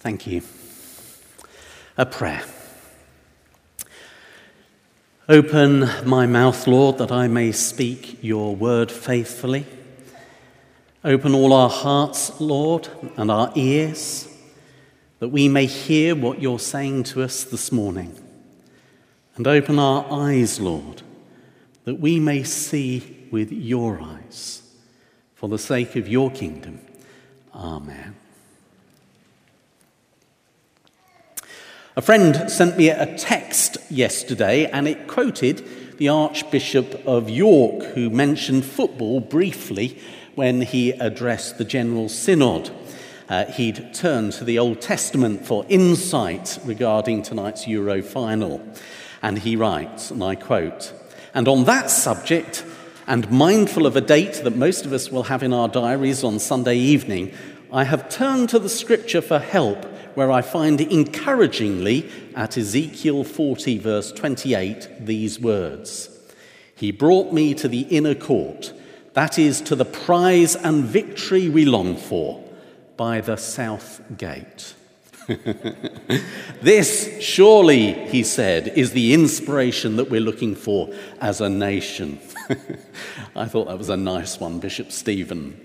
Thank you. A prayer. Open my mouth, Lord, that I may speak your word faithfully. Open all our hearts, Lord, and our ears, that we may hear what you're saying to us this morning. And open our eyes, Lord, that we may see with your eyes, for the sake of your kingdom. Amen. A friend sent me a text yesterday and it quoted the Archbishop of York, who mentioned football briefly when he addressed the General Synod. Uh, he'd turned to the Old Testament for insight regarding tonight's Euro final. And he writes, and I quote, And on that subject, and mindful of a date that most of us will have in our diaries on Sunday evening, I have turned to the scripture for help where I find encouragingly at Ezekiel 40, verse 28, these words He brought me to the inner court, that is, to the prize and victory we long for, by the south gate. this, surely, he said, is the inspiration that we're looking for as a nation. I thought that was a nice one, Bishop Stephen.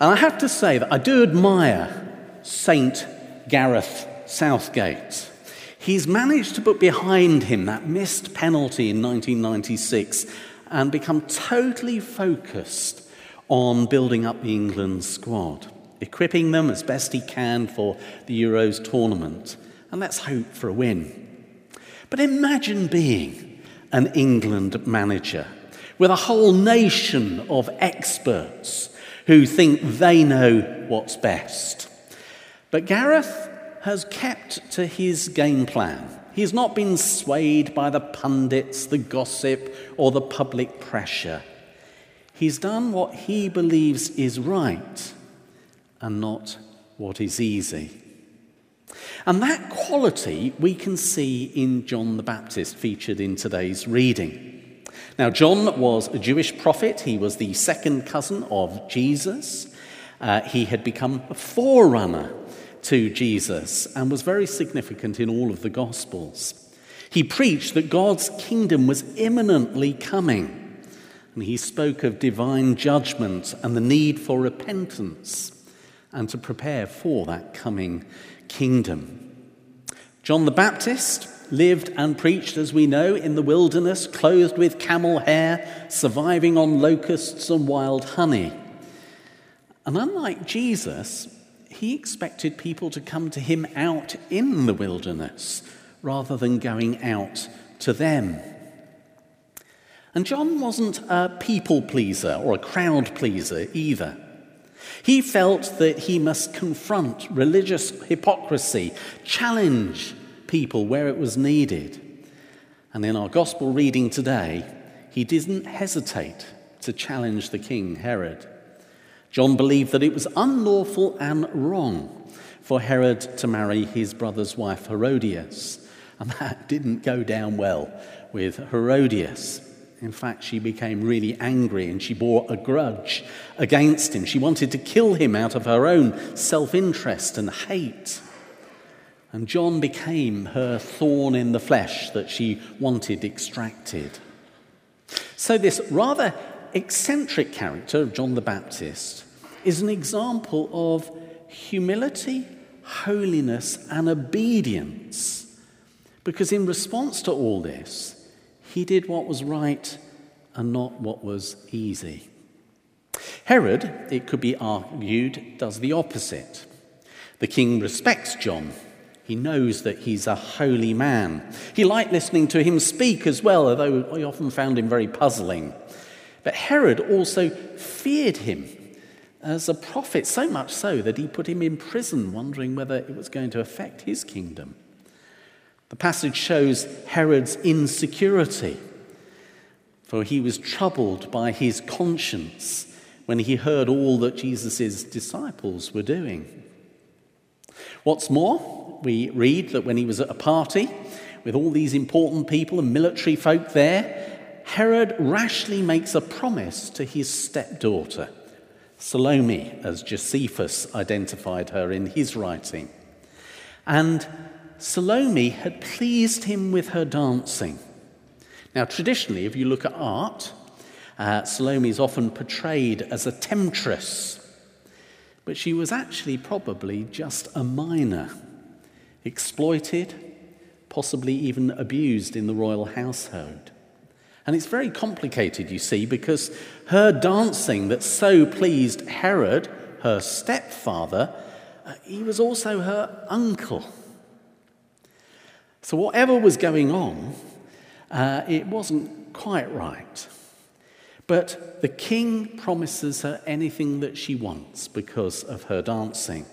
And I have to say that I do admire Saint Gareth Southgate. He's managed to put behind him that missed penalty in 1996 and become totally focused on building up the England squad, equipping them as best he can for the Euros tournament. And let's hope for a win. But imagine being an England manager with a whole nation of experts who think they know what's best. But Gareth has kept to his game plan. He's not been swayed by the pundits, the gossip, or the public pressure. He's done what he believes is right and not what is easy. And that quality we can see in John the Baptist, featured in today's reading. Now, John was a Jewish prophet, he was the second cousin of Jesus. Uh, he had become a forerunner to Jesus and was very significant in all of the Gospels. He preached that God's kingdom was imminently coming, and he spoke of divine judgment and the need for repentance and to prepare for that coming kingdom. John the Baptist lived and preached, as we know, in the wilderness, clothed with camel hair, surviving on locusts and wild honey. And unlike Jesus, he expected people to come to him out in the wilderness rather than going out to them. And John wasn't a people pleaser or a crowd pleaser either. He felt that he must confront religious hypocrisy, challenge people where it was needed. And in our gospel reading today, he didn't hesitate to challenge the king, Herod. John believed that it was unlawful and wrong for Herod to marry his brother's wife, Herodias. And that didn't go down well with Herodias. In fact, she became really angry and she bore a grudge against him. She wanted to kill him out of her own self interest and hate. And John became her thorn in the flesh that she wanted extracted. So, this rather eccentric character of John the Baptist is an example of humility, holiness, and obedience. Because in response to all this, he did what was right and not what was easy. Herod, it could be argued, does the opposite. The king respects John. He knows that he's a holy man. He liked listening to him speak as well, although he often found him very puzzling. But Herod also feared him as a prophet, so much so that he put him in prison, wondering whether it was going to affect his kingdom. The passage shows Herod's insecurity, for he was troubled by his conscience when he heard all that Jesus' disciples were doing. What's more, we read that when he was at a party with all these important people and military folk there, Herod rashly makes a promise to his stepdaughter Salome, as Josephus identified her in his writing. And Salome had pleased him with her dancing. Now, traditionally, if you look at art, uh, Salome is often portrayed as a temptress, but she was actually probably just a minor, exploited, possibly even abused in the royal household. And it's very complicated, you see, because her dancing that so pleased Herod, her stepfather, uh, he was also her uncle. So, whatever was going on, uh, it wasn't quite right. But the king promises her anything that she wants because of her dancing.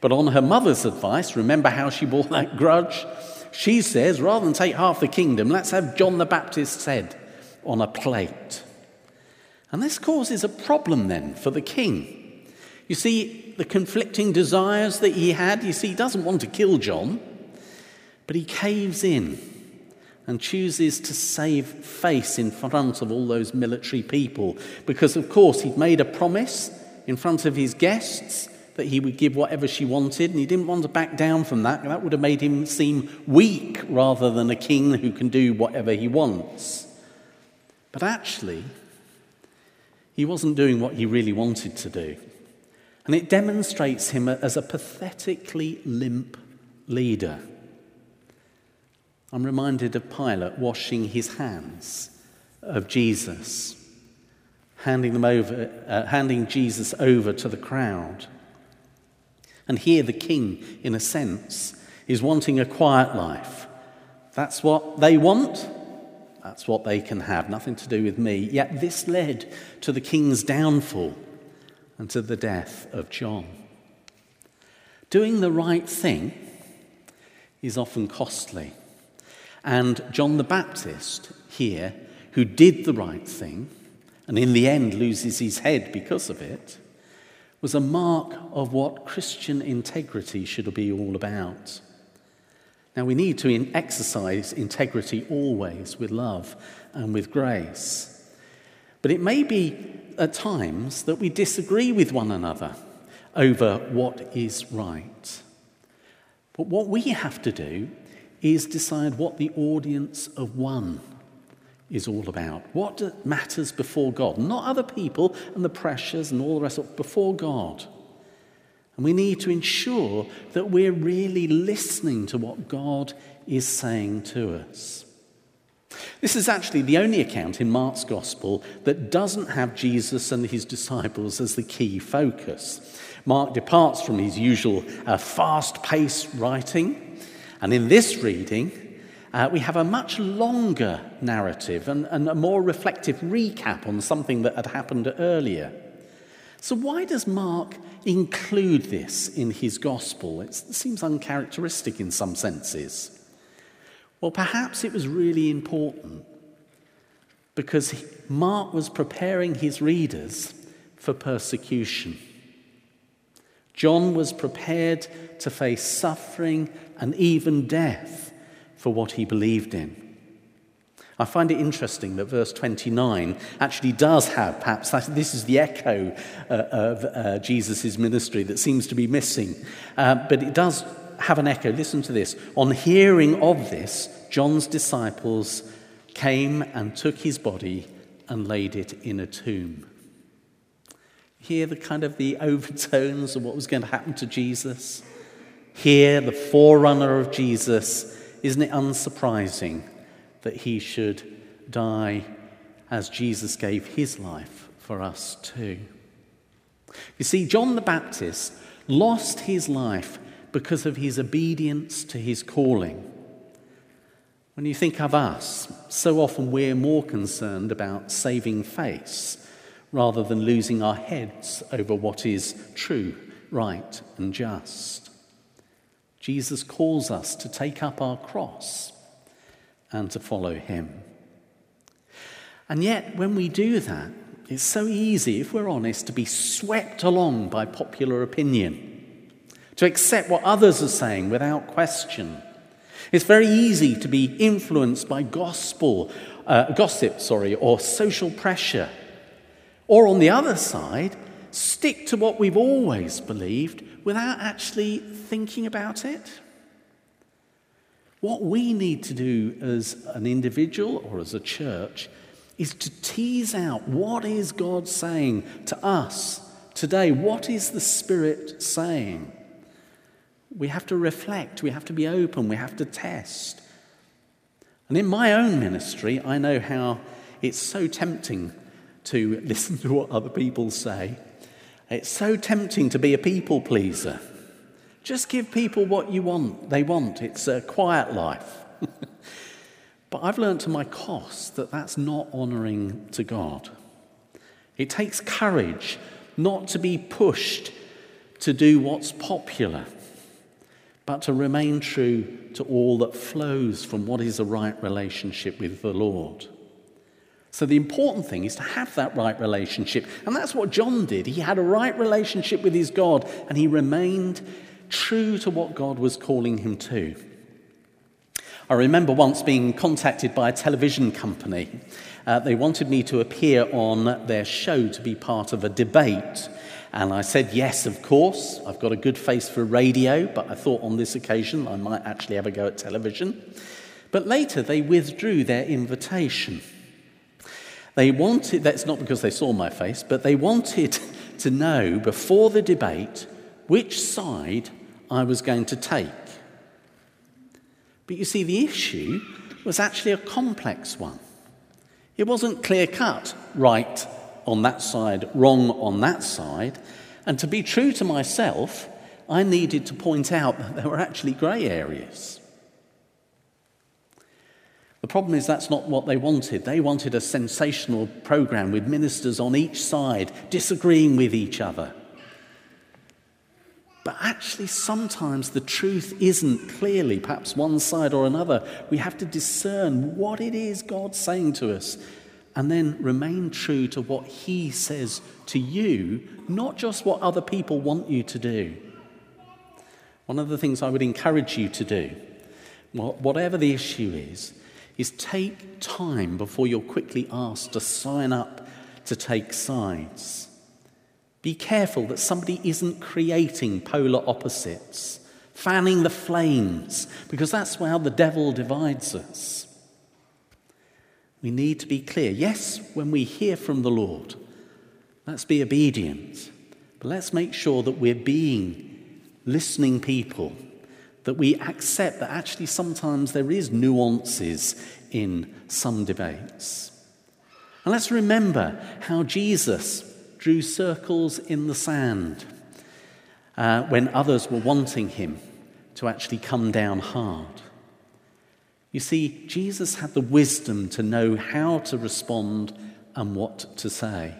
But on her mother's advice, remember how she bore that grudge? She says, rather than take half the kingdom, let's have John the Baptist's head on a plate. And this causes a problem then for the king. You see, the conflicting desires that he had, you see, he doesn't want to kill John, but he caves in and chooses to save face in front of all those military people because, of course, he'd made a promise in front of his guests that he would give whatever she wanted, and he didn't want to back down from that. That would have made him seem weak rather than a king who can do whatever he wants. But actually, he wasn't doing what he really wanted to do. And it demonstrates him as a pathetically limp leader. I'm reminded of Pilate washing his hands of Jesus, handing, them over, uh, handing Jesus over to the crowd. And here, the king, in a sense, is wanting a quiet life. That's what they want. That's what they can have. Nothing to do with me. Yet this led to the king's downfall and to the death of John. Doing the right thing is often costly. And John the Baptist here, who did the right thing and in the end loses his head because of it, was a mark of what Christian integrity should be all about. Now, we need to exercise integrity always with love and with grace. But it may be at times that we disagree with one another over what is right. But what we have to do is decide what the audience of one is all about. What matters before God, not other people and the pressures and all the rest before God. And we need to ensure that we're really listening to what God is saying to us. This is actually the only account in Mark's gospel that doesn't have Jesus and his disciples as the key focus. Mark departs from his usual uh, fast paced writing, and in this reading, uh, we have a much longer narrative and, and a more reflective recap on something that had happened earlier. So, why does Mark include this in his gospel? It seems uncharacteristic in some senses. Well, perhaps it was really important because Mark was preparing his readers for persecution. John was prepared to face suffering and even death for what he believed in. I find it interesting that verse 29 actually does have, perhaps this is the echo uh, of uh, Jesus' ministry that seems to be missing, uh, but it does have an echo. Listen to this. On hearing of this, John's disciples came and took his body and laid it in a tomb. Hear the kind of the overtones of what was going to happen to Jesus. Hear the forerunner of Jesus isn't it unsurprising that he should die as Jesus gave his life for us too? You see, John the Baptist lost his life because of his obedience to his calling. When you think of us, so often we're more concerned about saving face rather than losing our heads over what is true, right, and just. Jesus calls us to take up our cross and to follow him. And yet, when we do that, it's so easy, if we're honest, to be swept along by popular opinion, to accept what others are saying without question. It's very easy to be influenced by gospel, uh, gossip, sorry, or social pressure. Or on the other side, stick to what we've always believed without actually thinking about it? What we need to do as an individual or as a church is to tease out what is God saying to us today? What is the Spirit saying? We have to reflect, we have to be open, we have to test. And in my own ministry, I know how it's so tempting to listen to what other people say. It's so tempting to be a people pleaser. Just give people what you want, they want. It's a quiet life. but I've learned to my cost that that's not honoring to God. It takes courage not to be pushed to do what's popular, but to remain true to all that flows from what is a right relationship with the Lord. So, the important thing is to have that right relationship. And that's what John did. He had a right relationship with his God, and he remained true to what God was calling him to. I remember once being contacted by a television company. Uh, they wanted me to appear on their show to be part of a debate. And I said, yes, of course. I've got a good face for radio, but I thought on this occasion I might actually have a go at television. But later they withdrew their invitation. They wanted, that's not because they saw my face, but they wanted to know before the debate which side I was going to take. But you see, the issue was actually a complex one. It wasn't clear cut, right on that side, wrong on that side. And to be true to myself, I needed to point out that there were actually grey areas. The problem is that's not what they wanted. They wanted a sensational program with ministers on each side disagreeing with each other. But actually, sometimes the truth isn't clearly, perhaps one side or another. We have to discern what it is God's saying to us and then remain true to what He says to you, not just what other people want you to do. One of the things I would encourage you to do, whatever the issue is, is take time before you're quickly asked to sign up to take sides. Be careful that somebody isn't creating polar opposites, fanning the flames, because that's how the devil divides us. We need to be clear. Yes, when we hear from the Lord, let's be obedient, but let's make sure that we're being listening people, that we accept that actually sometimes there is nuances in some debates. And let's remember how Jesus drew circles in the sand uh, when others were wanting him to actually come down hard. You see, Jesus had the wisdom to know how to respond and what to say.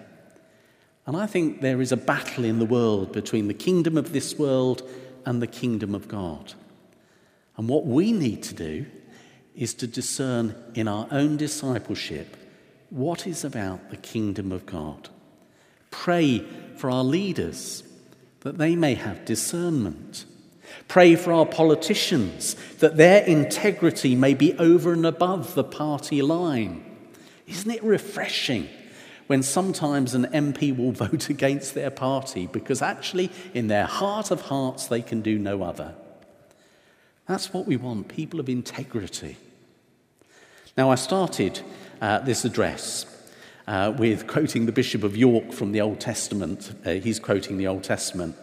And I think there is a battle in the world between the kingdom of this world and the kingdom of God. And what we need to do is to discern in our own discipleship what is about the kingdom of God. Pray for our leaders that they may have discernment. Pray for our politicians that their integrity may be over and above the party line. Isn't it refreshing when sometimes an MP will vote against their party because actually, in their heart of hearts, they can do no other? That's what we want people of integrity. Now, I started uh, this address uh, with quoting the Bishop of York from the Old Testament. Uh, he's quoting the Old Testament.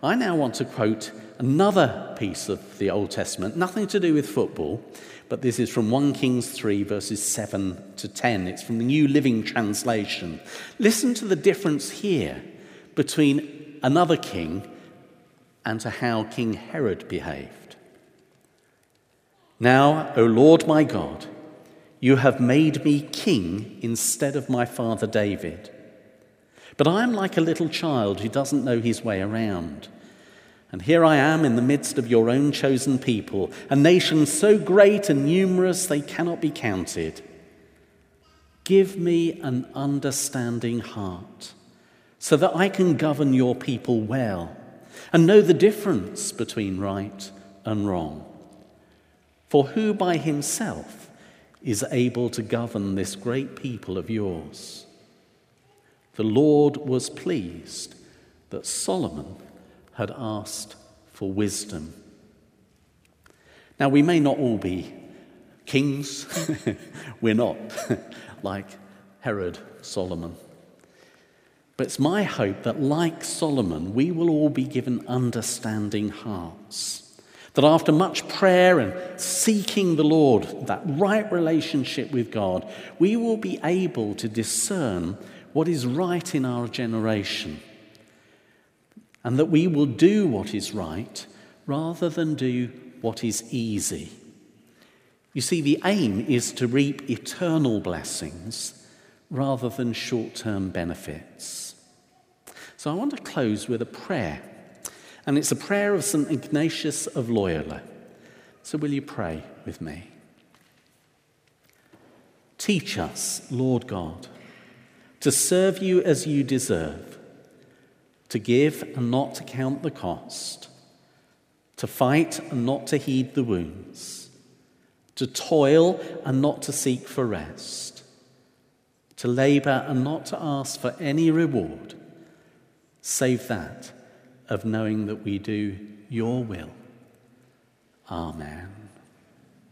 I now want to quote another piece of the Old Testament, nothing to do with football, but this is from 1 Kings 3, verses 7 to 10. It's from the New Living Translation. Listen to the difference here between another king and to how King Herod behaved. Now, O Lord my God, you have made me king instead of my father David. But I am like a little child who doesn't know his way around. And here I am in the midst of your own chosen people, a nation so great and numerous they cannot be counted. Give me an understanding heart so that I can govern your people well and know the difference between right and wrong. For who by himself is able to govern this great people of yours. The Lord was pleased that Solomon had asked for wisdom. Now, we may not all be kings, we're not like Herod Solomon. But it's my hope that, like Solomon, we will all be given understanding hearts. That after much prayer and seeking the Lord, that right relationship with God, we will be able to discern what is right in our generation. And that we will do what is right rather than do what is easy. You see, the aim is to reap eternal blessings rather than short term benefits. So I want to close with a prayer. And it's a prayer of St. Ignatius of Loyola. So will you pray with me? Teach us, Lord God, to serve you as you deserve, to give and not to count the cost, to fight and not to heed the wounds, to toil and not to seek for rest, to labour and not to ask for any reward save that of knowing that we do your will. Amen.